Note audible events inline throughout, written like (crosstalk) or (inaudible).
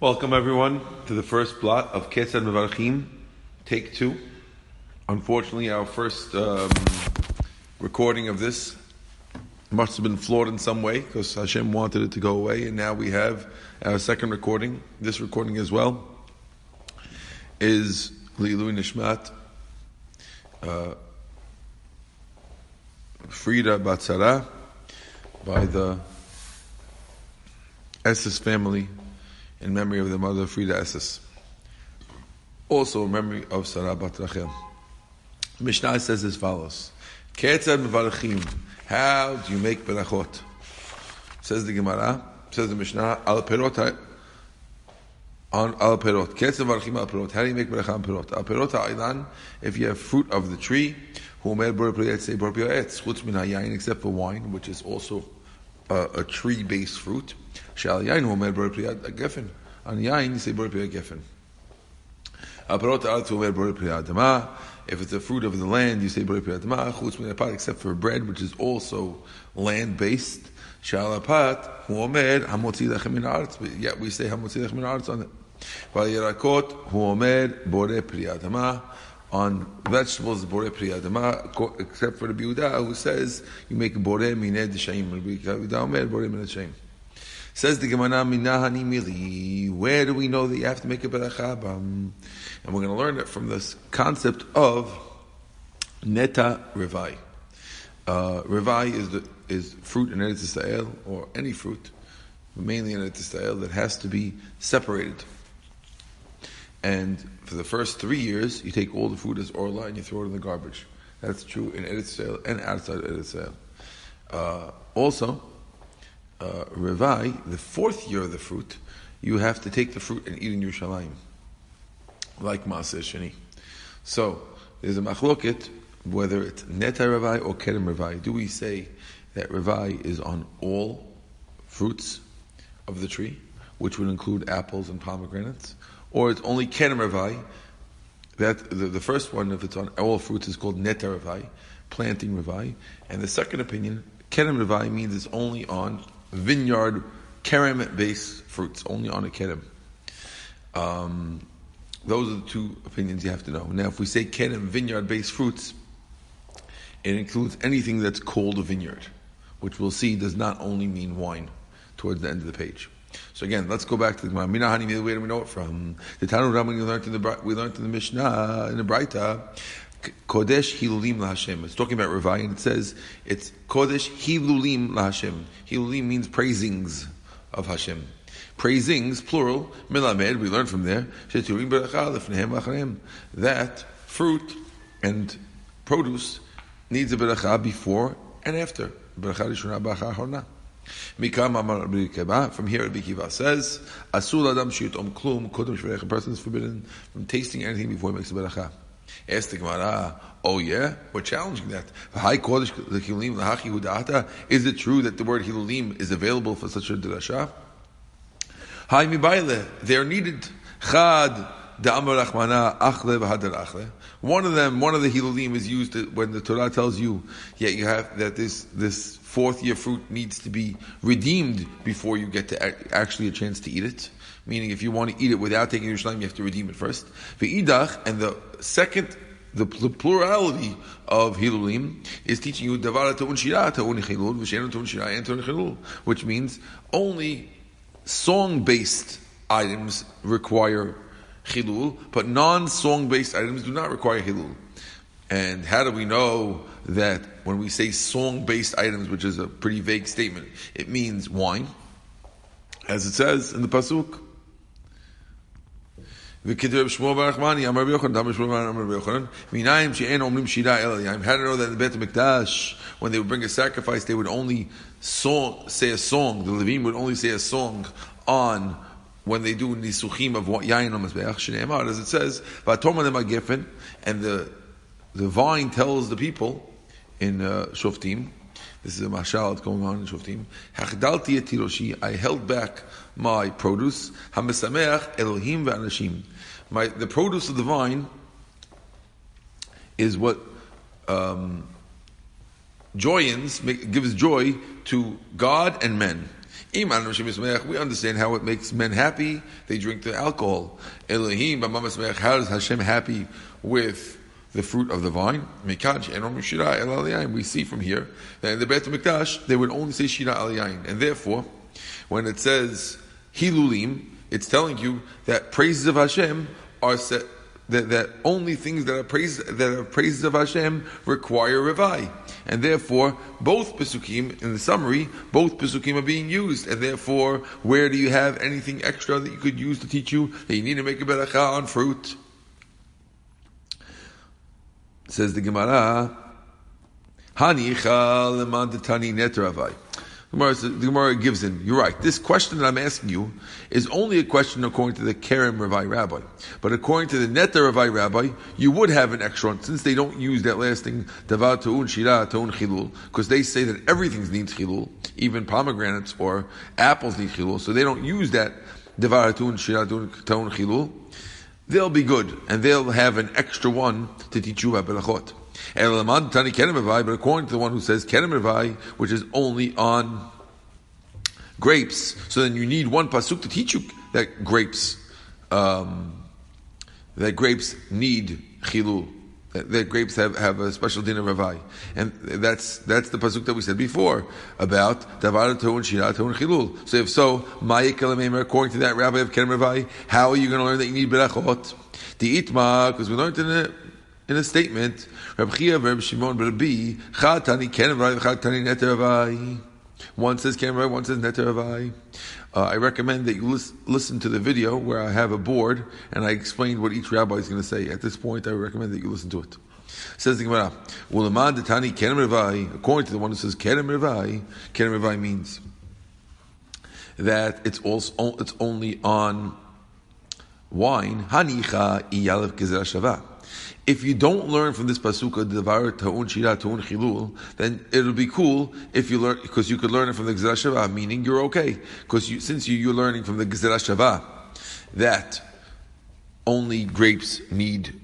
Welcome everyone to the first blot of Ketzad Mevarchim, take two. Unfortunately, our first um, recording of this must have been flawed in some way because Hashem wanted it to go away, and now we have our second recording. This recording as well is Lilu Nishmat, uh, Frida Batzara, by the Esses family in memory of the mother of Frida Esses. Also in memory of Sarah Bat Rachel. Mishnah says as follows: Ketzad. How do you make berachot? Says the Gemara. Says the Mishnah. Al perot on al perot. Ketzad mevarchim al perot. How do you make beracha on perot? Al perot ha'ailan. If you have fruit of the tree, who omer bor say bor. Chutz min hayayin, except for wine, which is also uh, a tree-based fruit. Yain hu omer bor priyat gefen. On yain, you say al tu omer bor priyat dama. If it's a fruit of the land, you say bor priyat dama. Except for bread, which is also land-based. Hu omer hamotzi lechem min haaretz. Yet we say hamotzi lechem min haaretz on it. On vegetables, bore priyadama, except for the Biuda, who says you make bore mined shaim. Biuda omer bore mined shaim. Says the Gemara, minahani mili. Where do we know that you have to make a beracha? And we're going to learn it from this concept of neta revai. Uh, revai is the, is fruit in Eretz Yisrael, or any fruit, mainly in Eretz Yisrael, that has to be separated. And for the first three years, you take all the food as orla and you throw it in the garbage. That's true in Eretz Yisrael and outside Eretz Yisrael. Uh, also, uh, Revai, the fourth year of the fruit, you have to take the fruit and eat in Yerushalayim, like Maaseh Sheni. So, there's a machloket, whether it's Neta Revai or Kerem Revai. Do we say that Revai is on all fruits of the tree, which would include apples and pomegranates? or it's only Kenem Ravai. That the, the, first one, if it's on all fruits, is called Neta Ravai, planting Ravai. And the second opinion, Kenem Ravai means it's only on vineyard kerem based fruits, only on a kerem. Um, those are the two opinions you have to know. Now, if we say kerem vineyard based fruits, it includes anything that's called a vineyard, which we'll see does not only mean wine towards the end of the page. So again, let's go back to the Gemara. Hani, where do we know it from? The Tanu Rabbanan we learned in the we learned in the Mishnah in the Braita. Kodesh Hilulim LaHashem. It's talking about Ravai, and it says it's Kodesh Hilulim LaHashem. Hilulim means praisings of Hashem. Praisings, plural, Milamed, we learn from there, that fruit and produce needs a beracha before and after. From here, Rabbi Kiva says, "Asul adam om klum kodem shverech." A person is forbidden from tasting anything before he makes a beracha. Ask the Gemara, "Oh yeah, we're challenging that." Is it true that the word hilulim is available for such a drasha? Hai mibayle, they are needed. Chad. One of them, one of the hilulim is used when the Torah tells you, yeah, you have that this this fourth year fruit needs to be redeemed before you get to actually a chance to eat it. Meaning, if you want to eat it without taking Yerushalayim, you have to redeem it first. Ve'idach, and the second, the plurality of hilulim is teaching you davara ta'un shira and which means only song-based items require chilul, but non-song-based items do not require chilul. And how do we know that when we say song-based items, which is a pretty vague statement, it means wine, as it says in the pasuk? How do know that in the Bet Mikdash, when they would bring a sacrifice, they would only song, say a song. The Levim would only say a song on when they do nisuchim of yayin on mizbeach. As it says, and the the vine tells the people in uh, Shoftim, this is a mashal that's going on in Shoftim, Hachdalti etiroshi, I held back my produce, Hamesameach Elohim ve'anashim. My, the produce of the vine is what um, gives joy to God and men. We understand how it makes men happy. They drink the alcohol. Elohim, how is Hashem happy with the fruit of the vine? We see from here that in the Beit HaMikdash, they would only say Shira al And therefore, when it says Hilulim, it's telling you that praises of Hashem are set that, that only things that are praises that are praises of Hashem require revai, and therefore both pesukim in the summary, both pesukim are being used, and therefore where do you have anything extra that you could use to teach you that you need to make a beracha on fruit? Says the Gemara, Hanicha lemandetani netravai. Gemara, the Gemara gives in. You're right. This question that I'm asking you is only a question according to the Kerem Ravi Rabbi. But according to the Neta Ravi Rabbi, you would have an extra one since they don't use that last thing, Davar Tu'un Shira Tu'un Chilul, because they say that everything needs Chilul, even pomegranates or apples need Chilul, so they don't use that Davar Tu'un Shira Tu'un Chilul. They'll be good, and they'll have an extra one to teach you about Berachot. But according to the one who says Kerem which is only on grapes, so then you need one pasuk to teach you that grapes, um, that grapes need chilul. That, grapes have, have a special dinner ravai, and that's that's the pasuk that we said before about davar and shira chilul. So if so, according to that rabbi of Kerem Ravai, how are you going to learn that you need berachot? The itma, because we learned in a in a statement, Reb Chia, Reb Shimon, Rabbi, Chatani Kenem Chatani Neter One says Kenem one says Neter uh, I recommend that you lis- listen to the video where I have a board and I explain what each rabbi is going to say. At this point, I recommend that you listen to it. Says the Gemara, Ulamad Tani Kenem According to the one who says Revai, Kenem means that it's also it's only on wine. Hanicha iyalev gezer shava. If you don't learn from this pasuk devar ta'un shira ta'un chilul, then it'll be cool if you learn because you could learn it from the gzera shava, meaning you're okay because you, since you, you're learning from the gzera shava that only grapes need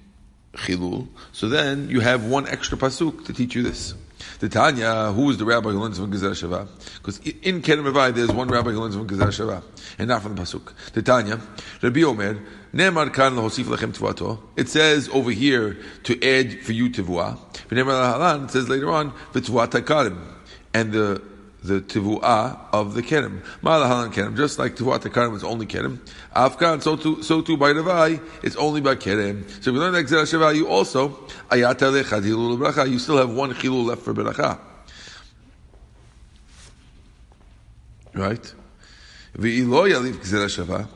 chilul, so then you have one extra pasuk to teach you this. The Tanya, who is the rabbi who learns from Gezer Shava? Because in Kerem there's one rabbi who learns from Gezer Shava, and not from the pasuk. The Tanya, Rabbi Omer, Ne'emar kan lahosif lechem tvuato. It says over here to add for you tivua. It says later on v'tvuat karim, and the the tivuah of the kerim. Malahalan kerim, just like tivuat karim is only kerim. Afkan, so too, so too by Ravai, it's only by kerim. So if you learn that Gzera Sheva, you also, ayat bracha, you still have one chilul left for bracha. Right? V'ilo yalif Gzera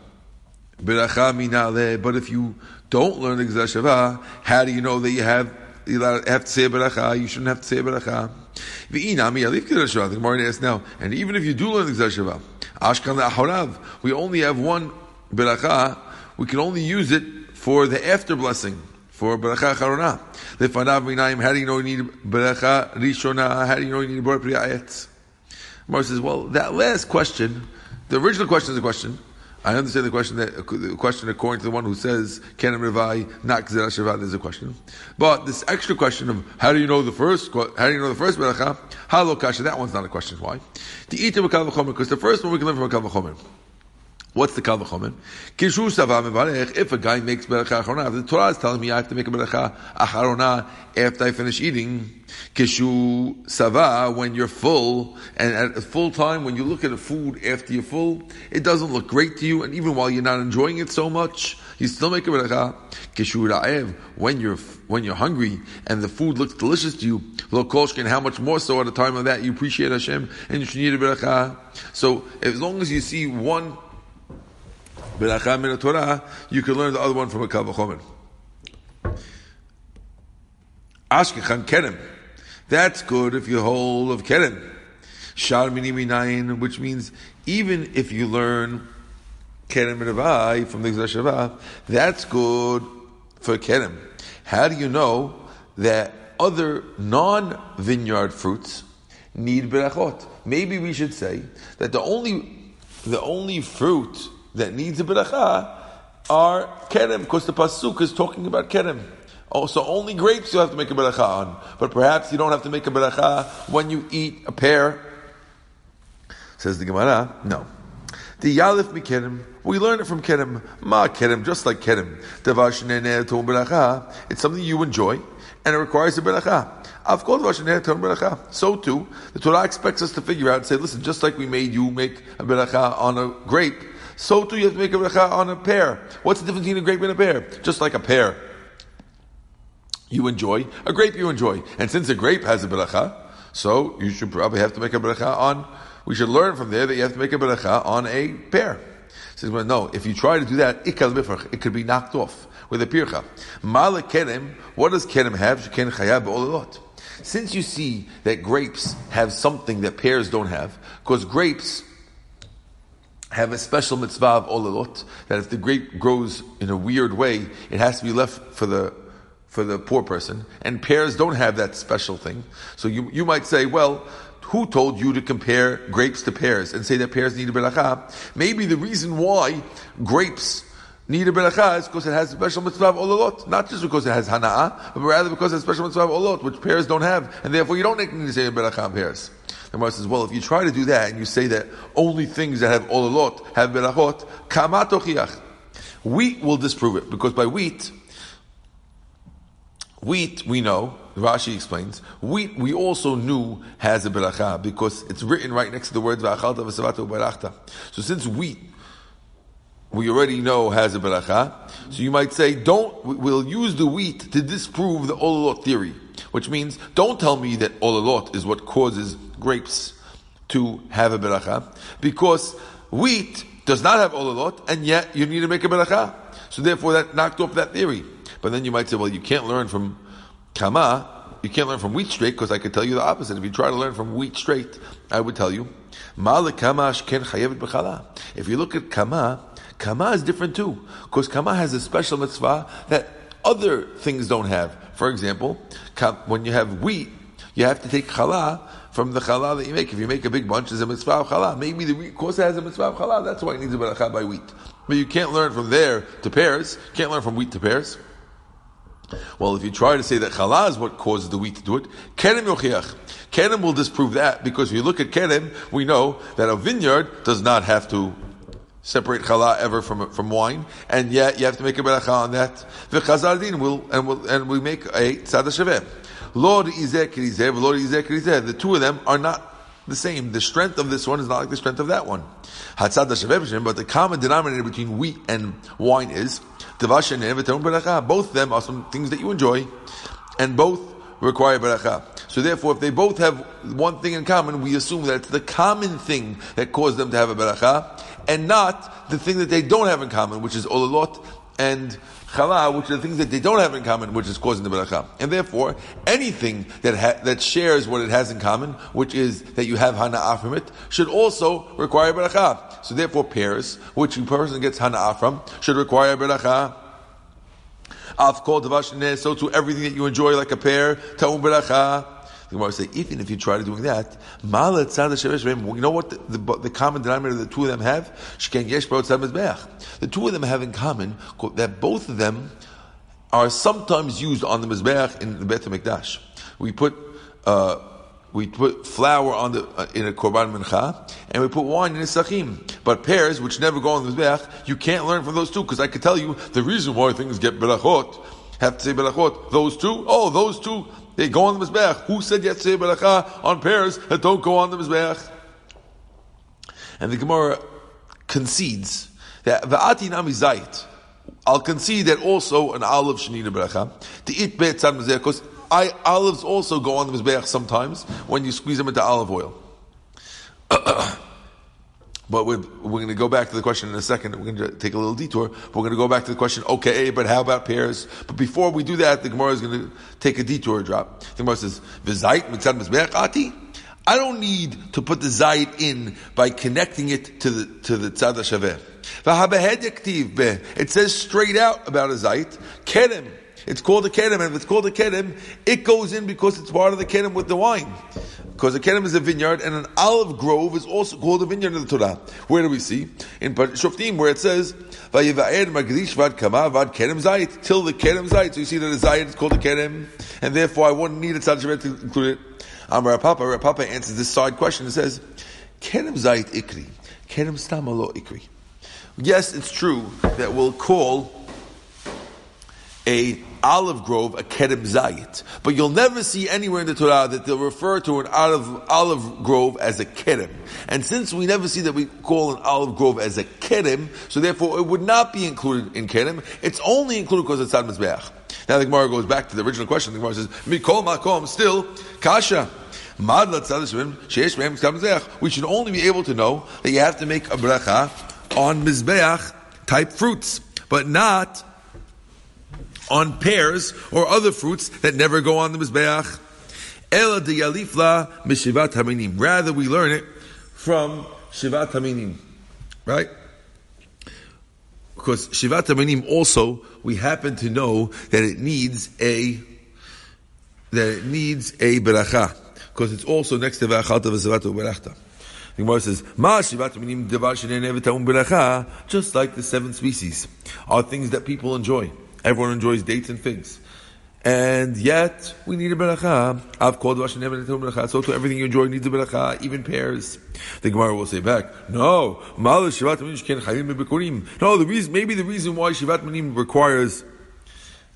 bracha minale, but if you don't learn the Gzera Sheva, how do you know that you have, you have to say bracha, you shouldn't have to say bracha? V'inami alif Gzera Sheva, the Gemara asks now, and even if you do learn the Sheva, Ashkan we only have one beracha, we can only use it for the after blessing, for beracha charona. How do you know you need beracha rishona? How do you know you need bar priyayet? Mar says, well, that last question, the original question is a question. I understand the question that the question according to the one who says Kenem Revai, not Shabbat is a question. But this extra question of how do you know the first how do you know the first beracha? Halo kasha, that one's not a question. Why? The eat because the first one we can learn from a kavachomer. What's the mevarech. If a guy makes beracha acharona, the Torah is telling me I have to make a beracha acharona after I finish eating. Kishu sava when you're full, and at full time when you look at a food after you're full, it doesn't look great to you, and even while you're not enjoying it so much, you still make a beracha. Kishu ra'ev when you're when you're hungry and the food looks delicious to you. Lo kolshkin, how much more so at a time of that you appreciate Hashem and you should need a beracha. So as long as you see one beracha min Torah, you can learn the other one from a kavachomer. Ashkechan kerem. That's good if you hold of kerem. Shar mini which means even if you learn kerem and from the Gzashava, that's good for kerem. How do you know that other non-vineyard fruits need berachot? Maybe we should say that the only the only fruit that needs a beracha are kerem, because the pasuk is talking about kerem. Oh, so only grapes you have to make a beracha on, but perhaps you don't have to make a beracha when you eat a pear. Says the Gemara, no. The Yalif Mikerim, we learn it from kerem, Ma kerem, just like Kerim. It's something you enjoy, and it requires a beracha. Of course, So too, the Torah expects us to figure out and say, listen, just like we made you make a beracha on a grape, so too you have to make a beracha on a pear. What's the difference between a grape and a pear? Just like a pear you enjoy, a grape you enjoy. And since a grape has a beracha, so you should probably have to make a beracha on we should learn from there that you have to make a beracha on a pear. Says, well, no, if you try to do that, it could be knocked off with a pircha. Mala kerem, what does kerem have? Since you see that grapes have something that pears don't have, because grapes have a special mitzvah of olalot, that if the grape grows in a weird way, it has to be left for the for the poor person, and pears don't have that special thing. So you, you might say, well, who told you to compare grapes to pears and say that pears need a beracha? Maybe the reason why grapes need a beracha is because it has a special mitzvah of ololot, not just because it has hana'ah, but rather because it has a special mitzvah of olot, which pears don't have, and therefore you don't need to say a beracha on pears. The Gemara says, well, if you try to do that and you say that only things that have ololot have berachot, kamatochiach. Wheat will disprove it, because by wheat, wheat, we know, Rashi explains, wheat we also knew has a beracha because it's written right next to the words v'achalta v'savata u'barachta. So since wheat we already know has a beracha, so you might say, don't, we'll use the wheat to disprove the olalot theory, which means don't tell me that olalot is what causes grapes to have a beracha, because wheat does not have olalot, and yet you need to make a beracha. So therefore that knocked off that theory. But then you might say, well, you can't learn from Kama, you can't learn from wheat straight because I could tell you the opposite. If you try to learn from wheat straight, I would tell you, If you look at Kama, Kama is different too. Because Kama has a special mitzvah that other things don't have. For example, when you have wheat, you have to take challah from the challah that you make. If you make a big bunch, there's a mitzvah of challah. Maybe the course, has a mitzvah of challah. That's why it needs a beracha by wheat. But you can't learn from there to pears. You can't learn from wheat to pears. Well, if you try to say that challah is what causes the wheat to do it, kerem yochiach. Kerem will disprove that because if you look at kerem, we know that a vineyard does not have to separate challah ever from from wine, and yet you have to make a beracha on that. V'chazardin will and will and we make a tzad shaveh. Lord izeh Lord izeh The two of them are not the same. The strength of this one is not like the strength of that one. But the common denominator between wheat and wine is both of them are some things that you enjoy, and both require beracha. So therefore, if they both have one thing in common, we assume that it's the common thing that caused them to have a beracha, and not the thing that they don't have in common, which is olalot and challah, which are the things that they don't have in common, which is causing the beracha. And therefore, anything that ha- that shares what it has in common, which is that you have hana'ah from it, should also require beracha. So therefore, pears, which a person gets hana'ah from, should require beracha. So to everything that you enjoy like a pear, ta'um beracha. The Gemara say, even if you try to doing that, you know what the, the, the, common denominator the two of them have? The two of them have in common that both of them are sometimes used on the Mizbeach in the Beit HaMikdash. We put, uh, we put flour on the, uh, in a Korban Mincha, and we put wine in a Sachim. But pears, which never go on the Mizbeach, you can't learn from those two, because I could tell you the reason why things get berachot, have to say berachot. Those two, oh, those two, they go on the Mizbeach. Who said yet say beracha on pears that don't go on the Mizbeach? And the Gemara concedes that va'ati nami zayit. I'll concede that also an olive shenina beracha to eat be'etzad mizbeach because I, olives also go on the mizbeach sometimes when you squeeze them into olive oil. (clears throat) But we're, we're going to go back to the question in a second. We're going to take a little detour. We're going to go back to the question, okay, but how about pears? But before we do that, the Gemara is going to take a detour drop. The Gemara says, V'zait mitzad? I don't need to put the zayit in by connecting it to the, to the tzad. It says straight out about a zayit, kerem. It's called a kerem, and if it's called a kerem, it goes in because it's part of the kerem with the wine. Because a kerem is a vineyard, and an olive grove is also called a vineyard in the Torah. Where do we see? In Shoftim, where it says, Vayivaer magdish kama vad kerem zayit, till the kerem zayit. So you see that a zayit is called a kerem, and therefore I wouldn't need a tzad to include it. Amar Papa, Papa answers this side question and says, Kerem Zayit Ikri. Kerem Stamalo Ikri. Yes, it's true that we'll call a olive grove a kerem zayit, but you'll never see anywhere in the Torah that they'll refer to an olive olive grove as a kerem. And since we never see that we call an olive grove as a kerem, so therefore it would not be included in kerem. It's only included because it's ad mizbeach. Now the Gemara goes back to the original question. The Gemara says, "Mikol makom still kasha." We should only be able to know that you have to make a bracha on mizbeach type fruits, but not on pears or other fruits that never go on the mizbeach. Ela de yalifla mishivat haminim. Rather, we learn it from shivat haminim, right? Because shivat haminim also we happen to know that it needs a that it needs a beracha because it's also next to v'achalta v'zavata berachta. The Gemara says, "Ma shivat minim devar beracha." Just like the seven species are things that people enjoy. Everyone enjoys dates and figs. And yet, we need a beracha. I've called beracha. So to everything you enjoy needs a beracha, even pears. The Gemara will say back, no, no, the reason, maybe the reason why Shivat Manim requires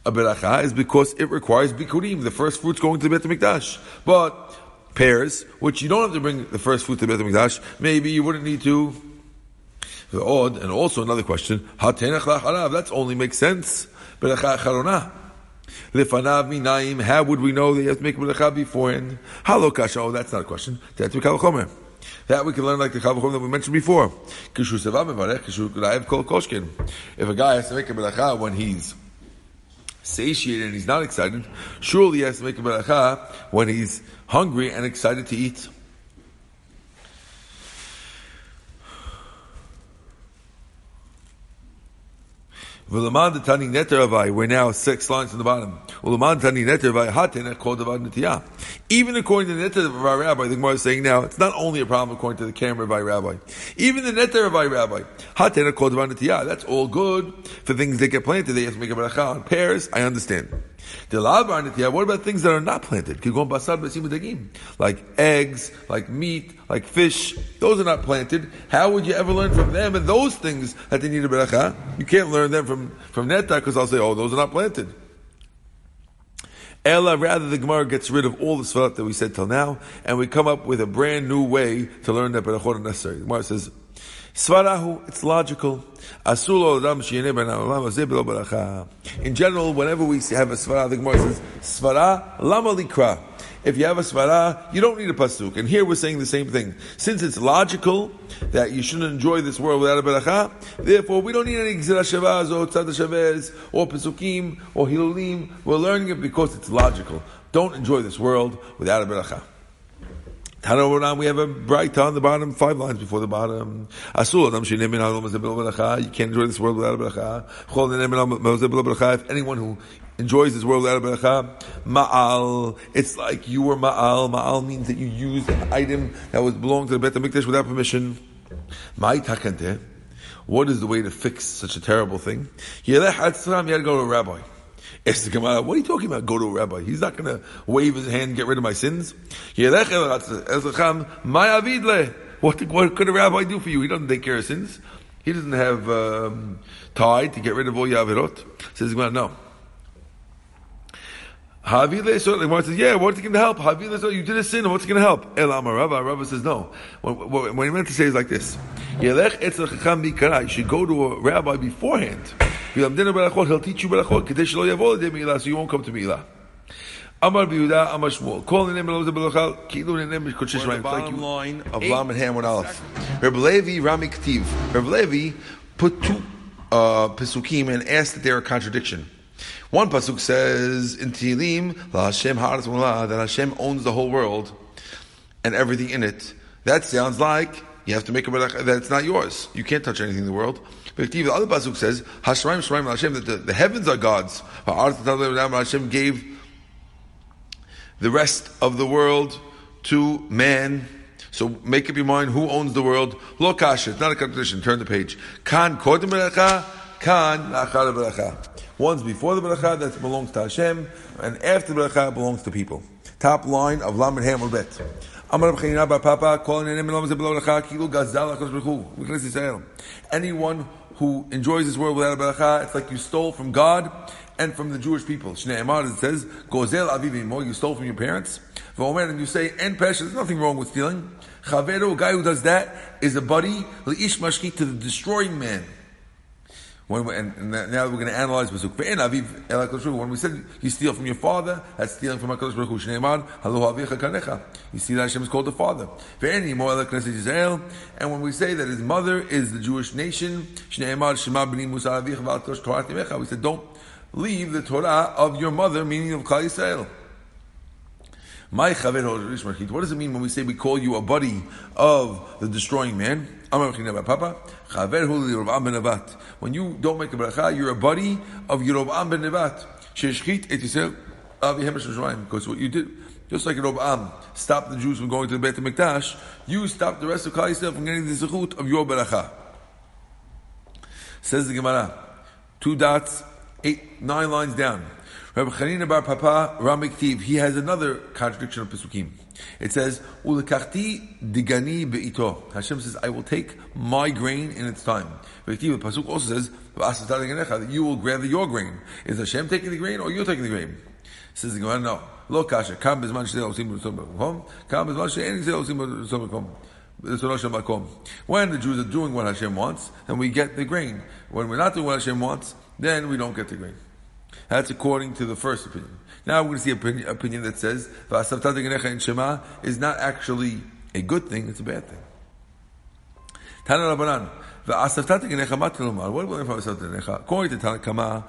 a beracha is because it requires bikurim, the first fruits going to the Bet Mikdash. But pears, which you don't have to bring the first fruit to Bet Mikdash, maybe you wouldn't need to. The odd, and also another question, that only makes sense beracha acharona. Lifanav minayim. How would we know that you have to make beracha beforehand? Halo kasha. Oh, that's not a question. That's kalachomer. That we can learn like the kalachomer that we mentioned before. If a guy has to make a beracha when he's satiated and he's not excited, surely he has to make a beracha when he's hungry and excited to eat. We're now six lines from the bottom. Even according to the netter of our rabbi, the Gemara is saying now, it's not only a problem according to the Karen Rabbi Rabbi. Even the netter of our rabbi, that's all good for things that get planted. They have to make a bracha on pears. I understand. What about things that are not planted? Like eggs, like meat, like fish. Those are not planted. How would you ever learn from them and those things that they need a bracha? You can't learn them from, from netta because I'll say, oh, those are not planted. Ella, rather the Gemara gets rid of all the svarat that we said till now, and we come up with a brand new way to learn that berachot necessary. The Gemara says, Svarahu, it's logical. In general, whenever we have a svara, the Gemara says, Svara lama likra. If you have a svara, you don't need a pasuk. And here we're saying the same thing. Since it's logical that you shouldn't enjoy this world without a beracha, therefore we don't need any gzira shavaz or tzad shavez or pasukim or hilulim. We're learning it because it's logical. Don't enjoy this world without a beracha. We have a bright on the bottom, five lines before the bottom. You can't enjoy this world without a beracha. If anyone who enjoys this world without a beracha, ma'al, it's like you were ma'al. Ma'al means that you used an item that was belonged to the Bet HaMikdash without permission. What is the way to fix such a terrible thing? You had to go to a rabbi. Ask the Gemara, what are you talking about? Go to a rabbi. He's not going to wave his hand and get rid of my sins. What, what could a rabbi do for you? He doesn't take care of sins. He doesn't have um, tide to get rid of all your avirot. Says Gemara, no. Havile certainly wants says, yeah, what's going to help? Havile you did a sin, what's going to help? El Rava, Rava says no. What, what, what he meant to say is like this. You should go to a rabbi beforehand. He'll teach you berachot, so you won't come to Milah. Amar Biyuda, Amar Shmuel. Call the name of the Belachal, Kilu the name of Kodesh The bottom line of Lam and Ham with Aleph. Reb Levi, Rami Ktiv. Reb Levi put two uh, Pesukim and asked that they're a contradiction. One pasuk says in Tehillim, La Hashem that Hashem owns the whole world and everything in it. That sounds like you have to make a that it's not yours. You can't touch anything in the world. But the other pasuk says, Hashraim Shraim Hashem, that the, the heavens are God's. Hashem gave the rest of the world to man. So make up your mind who owns the world. Lo kasha, it's not a contradiction. Turn the page. Kan kodim kan One's before the bracha that belongs to Hashem, and after the bracha belongs to people. Top line of Lamed Hamel Bet. Anyone who enjoys this world without a beracha, it's like you stole from God and from the Jewish people. Shnei Amar, it says, Gozel avivimo, you stole from your parents. And you say, en pesh, there's nothing wrong with stealing. Chaveru, a guy who does that, is a buddy, li'ish mashkit, to the destroying man. When we, and, and, now we're going to analyze Pasuk. When we said you steal from your father, that's stealing from HaKadosh Baruch Hu. Avicha Kanecha. You see that Hashem is called the father. And when we say that his mother is the Jewish nation, Shneimar, Shema B'ni Musa Avicha V'al Torah. We said don't leave the Torah of your mother, meaning of Klal Yisrael. My What does it mean when we say we call you a buddy of the destroying man? When you don't make a bracha, you're a buddy of Yerovam ben Nevat. Because what you did, just like Yerovam stopped the Jews from going to the Beit HaMikdash, you stopped the rest of Klal from getting the zechut of your bracha. Says the Gemara, two dots, eight, nine lines down. Rabbi Chanina Bar Papa Ramiktiv, he has another contradiction of Pesukim. It says, Ulekachti digani be'ito. Hashem says, I will take my grain in its time. The Pasuk also says, that you will gather your grain. Is Hashem taking the grain or you're taking the grain? Says the Gemara, no. Lo kasha. Kam bezman she'el osim b'tom Kam bezman she'en osim b'tom When the Jews are doing what Hashem wants, then we get the grain. When we're not doing what Hashem wants, then we don't get the grain. That's according to the first opinion. Now we're going to see opinion, opinion that says the in Shema is not actually a good thing; it's a bad thing. Tana Rabbanan. What do we learn from According to Tanakama,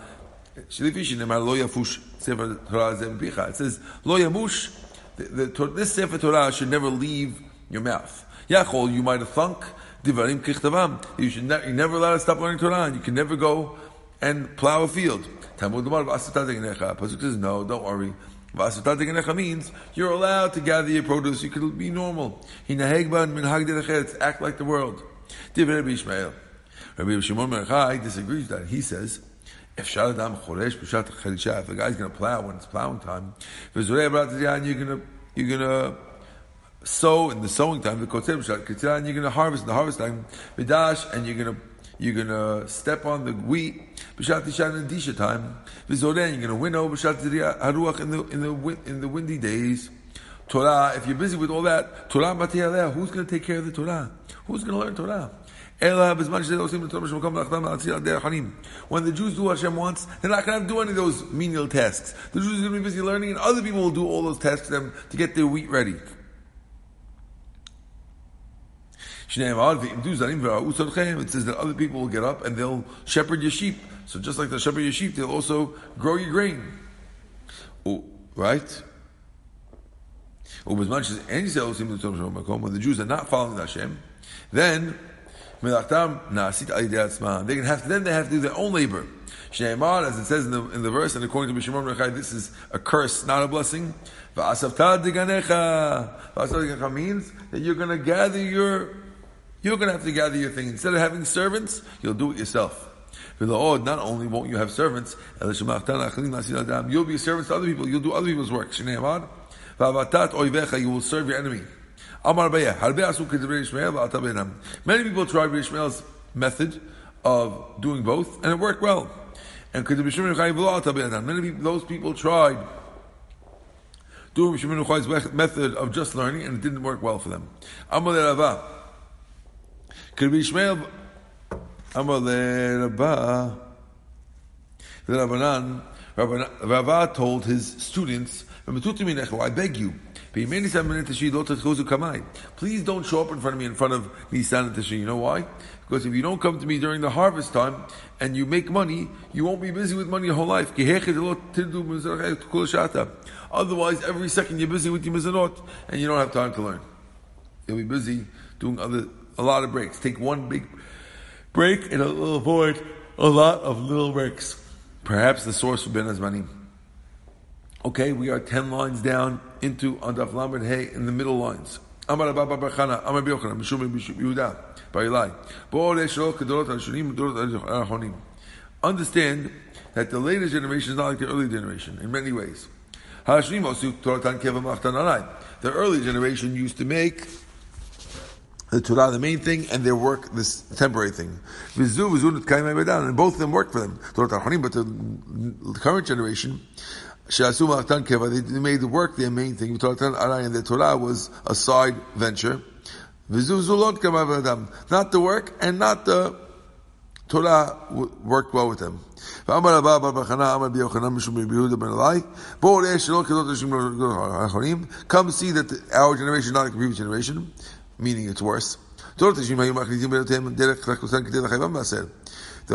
Shrifishinima Loya Fush Seva Torah Zem Pika it says, Lo Yamush, this Sefer Torah should never leave your mouth. Yachol, you might have thunk, Divarim Kichtavam. You should ne- you're never allowed to stop learning Torah, and you can never go and plow a field. Pasuk says, no, don't worry. means you're allowed to gather your produce. You could be normal. Act like the world. Rabbi Shimon Merchai disagrees that. He says, if Shaladam Choresh B'Shat if the guy's going to plow when it's plowing time, if you're going to you're going to sow in the sowing time, the Kotzeb B'Shat you're going to harvest in the harvest time, Vidash, and you're going to you're to step on the wheat b'shat and disha time. V'zoren, you're to winnow b'shat haruach in the in the in the windy days. Torah, if you're busy with all that, Torah matiyaleh, who's to take care of the Torah? Who's to learn Torah? When the Jews do what Hashem wants, they're not going to do any of those menial tasks. The Jews are going to be busy learning, and other people will do all those tasks for them to get their wheat ready. It says that other people will get up and they'll shepherd your sheep. So just like they shepherd your sheep, they'll also grow your grain. Right? As much as any Sayyidimus, when the Jews are not following Hashem, then gonna have to, then they have to do their own labor. As it says in the, in the verse, and according to Mishimon Rechai, this is a curse, not a blessing. Means that you're going to gather your you're going to have to gather your things. Instead of having servants, you'll do it yourself. Not only won't you have servants, you'll be servants to other people. You'll do other people's work. You will serve your enemy. Many people tried Ishmael's method of doing both, and it worked well. And many people, those people tried doing Shimon method of just learning, and it didn't work well for them. Could be Ishmael. Amar Rabba. Rabbanan. Rava told his students, I beg you, please don't show up in front of me in front of Nisan and. You know why? Because if you don't come to me during the harvest time and you make money, you won't be busy with money your whole life. Eh, Otherwise, every second you're busy with your mizanot and you don't have time to learn. You'll be busy doing other a lot of breaks. Take one big break and it'll avoid a lot of little breaks. Perhaps the source for Bein Hazmanim. Okay, we are 10 lines down into Andaf Lamed Hey in the middle lines. Amar Abba Barchana, Amar Biochanan, Mishum Yehuda, Barilai. Understand that the later generation is not like the early generation in many ways. The early generation used to make the Torah the main thing and their work this temporary thing. And both of them worked for them. But the current generation, they made the work their main thing. And the Torah was a side venture. Not the work and not the Torah worked well with them. Come see that our generation is not a previous generation meaning it's worse. The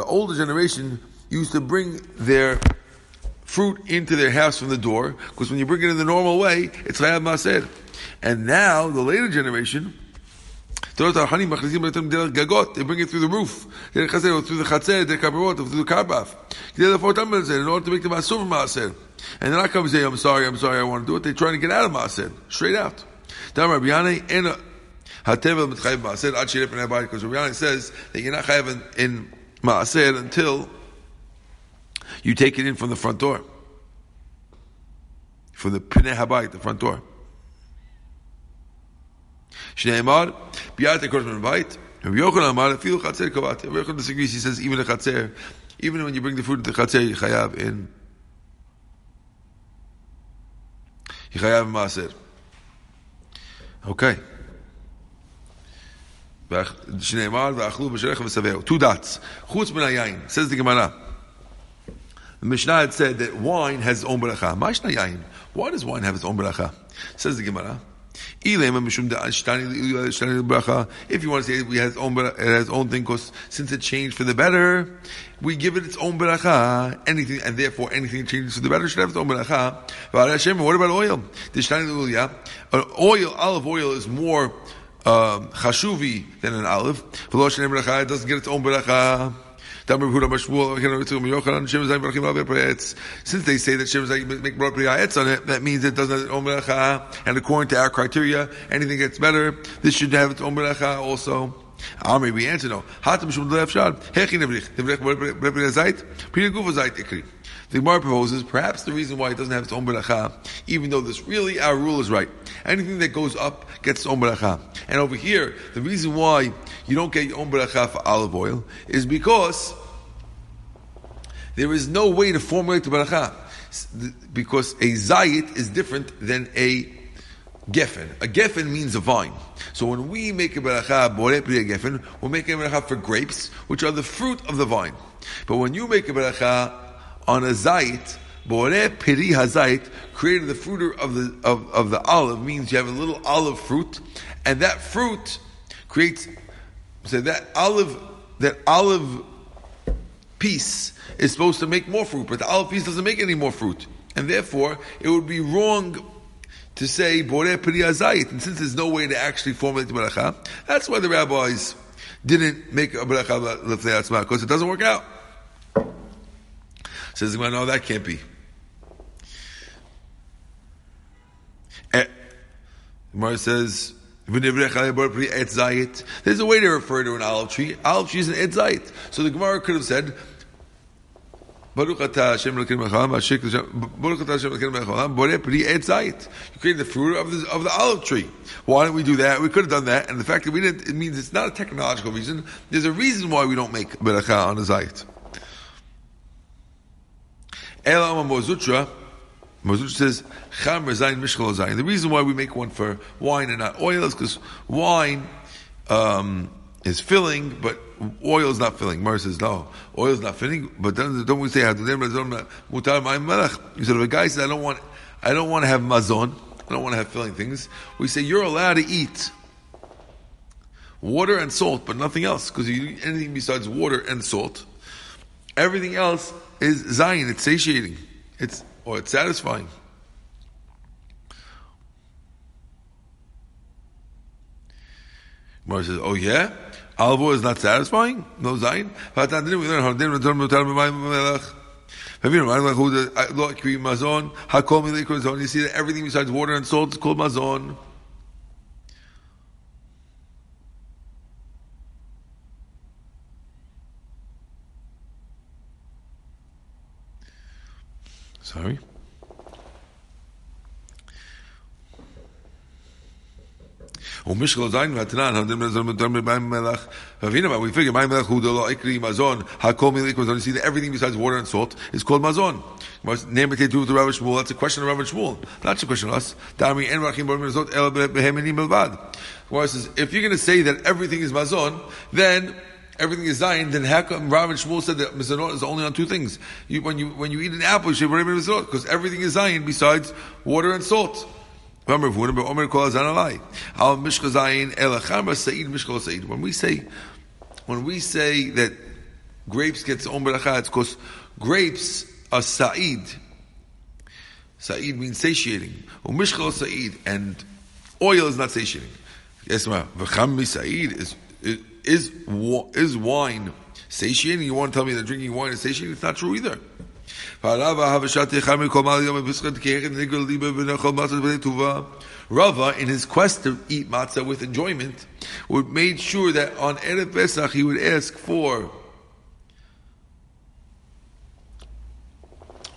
older generation used to bring their fruit into their house from the door, because when you bring it in the normal way, it's chayav maser. And now, the later generation, they bring it through the roof, through the kabarot, through the karbaf, in order to make the masur from maaser. And they're not coming and say, I'm sorry, I'm sorry, I want to do it. They're trying to get out of maaser, straight out. Hatevel mitchayev maaser ad shiref in because Rabbi says that you're not chayev in, maaser until you take it in from the front door, from the pinei habayit, the front door. Shneimar biyate kors min bayit. Rabbi Yochanan amar afilu chatzer kovati. Rabbi Yochanan disagrees. He says even a chatzer, even when you bring the food to the chatzer, you chayav in. You chayav in maaser. Okay. Two dots. Chutz min hayayin. Says the Gemara. The Mishnah had said that wine has own beracha. Yayin. Why does wine have its own beracha? Says the Gemara. If you want to say it has own it has own thing, because since it changed for the better, we give it its own beracha. Anything and therefore anything changes for the better should have its own beracha. But What about oil? Uh, oil, olive oil is more um, chashuvi than an olive. It doesn't get its own beracha. Since they say that Shem make brayetz on it, that means it doesn't have its own. And according to our criteria, anything gets better. This should have its own beracha also. Amri, we answer no. The Gemara proposes perhaps the reason why it doesn't have its own beracha, even though this really our rule is right. Anything that goes up gets its own beracha. And over here, the reason why you don't get your own beracha for olive oil is because there is no way to formulate the beracha. Because a zayit is different than a geffen. A geffen means a vine. So when we make a beracha, geffen, we're making a beracha for grapes, which are the fruit of the vine. But when you make a beracha on a zayit, Bore piri hazait created the fruit of the of, of the olive means you have a little olive fruit, and that fruit creates so that olive that olive piece is supposed to make more fruit, but the olive piece doesn't make any more fruit, and therefore it would be wrong to say bore piri hazait. And since there's no way to actually formulate the beracha, that's why the rabbis didn't make a beracha because it doesn't work out. Says the no, that can't be. Eh, Gemara says, there's a way to refer to an olive tree. Olive tree is an edzayit. So the Gemara could have said, You create the fruit of the, of the olive tree. Why don't we do that? We could have done that, and the fact that we didn't, it means it's not a technological reason. There's a reason why we don't make beracha on a zayit. Elam Mozutra, Mozutra says, Cham Zayin Mishchal Zayin. The reason why we make one for wine and not oil is because wine um, is filling, but oil is not filling. Mar says, no, oil is not filling, but then don't we say, He said, if a guy says, I don't want, I don't want to have mazon, I don't want to have filling things, we say, you're allowed to eat water and salt, but nothing else, because you eat anything besides water and salt. Everything else is zayin, it's satiating. It's, or it's satisfying. Mara says, oh yeah? Olive oil is not satisfying? No zayin? You see that everything besides water and salt is called mazon. Sorry. ומishkal zayin v'atanan hadim nezon metam b'mayim melech. V'avina, but we figure mayim melech hu dolo ikri mazon So, we figure mazon everything besides water and salt is called mazon. Name it do with the Rav Shmuel. That's a question of Rav Shmuel. That's a question of us. Dami en rachim el melvad. Says if you're going to say that everything is mazon, then everything is Zion, then how come Rav and Shmuel said that Mezonot is only on two things? You, when you when you eat an apple, you should be Mezonot, because everything is Zion besides water and salt. When we say when we say that grapes gets om beracha, it's because grapes are sa'id. Sa'id means satiating. Umishchal sa'id, and oil is not satiating. Yes, ma. V'cham sa'id is is is wine satiating? You want to tell me that drinking wine is satiating? It's not true either. Rava, in his quest to eat matzah with enjoyment, would made sure that on Erev Pesach he would ask for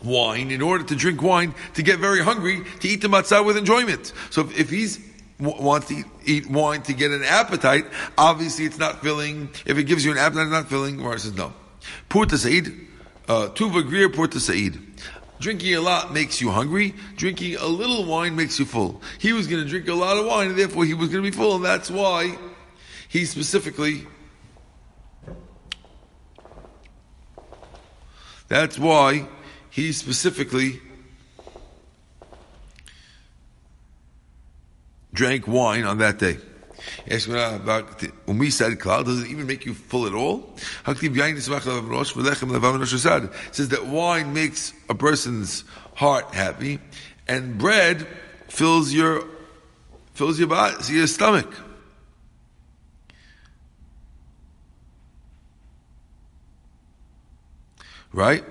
wine in order to drink wine to get very hungry to eat the matzah with enjoyment. So if, if he's wants to eat, eat, wine to get an appetite, obviously it's not filling. If it gives you an appetite, it's not filling. Gemara says no. Purta Said, uh, Tuva Greer Purta Said. Drinking a lot makes you hungry. Drinking a little wine makes you full. He was going to drink a lot of wine, and therefore he was going to be full, and that's why he specifically. That's why he specifically drank wine on that day. Ah, when we said cloud, does it even make you full at all? It says that wine makes a person's heart happy, and bread fills your fills your body, your stomach. Right?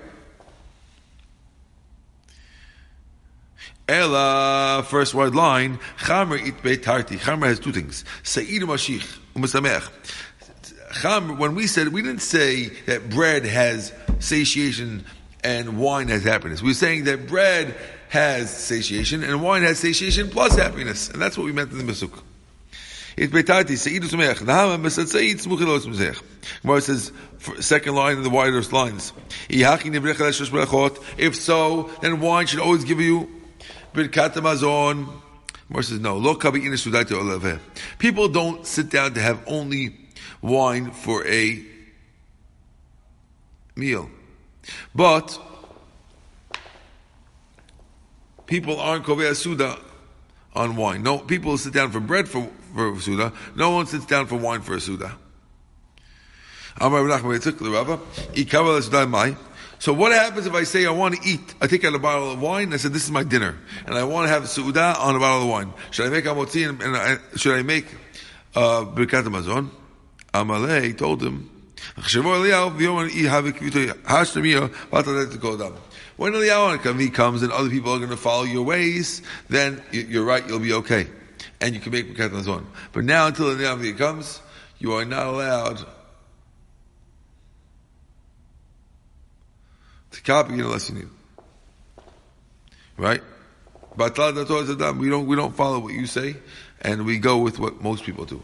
Ella, first word line, Chamer it tarti. Chamer has two things. Sa'id mashich, umasamech. Chamer, when we said, we didn't say that bread has satiation and wine has happiness. We are saying that bread has satiation and wine has satiation plus happiness. And that's what we meant in the Mesuk. It betati sa'id usamech. Umm Nahama mesad umm sa'id smuchilo smzech. Umm Gemara says, second line in the widest lines. If so, then wine should always give you Birkat Hamazon. Mar says no. Lo kabi People don't sit down to have only wine for a meal, but people aren't kovei suda on wine. No, people sit down for bread for for suda. No one sits down for wine for a suda. Amar Nachman Rabba, so what happens if I say I want to eat? I take out a bottle of wine. I said this is my dinner, and I want to have suuda on a bottle of wine. Should I make amotzi and, and I, should I make uh, birkat hamazon? Told him. When Eliyahu comes and other people are going to follow your ways, then you're right, you'll be okay. And you can make Birkat. But now until Eliyahu comes, you are not allowed to copy it unless you it. Right? But we don't we don't follow what you say, and we go with what most people do.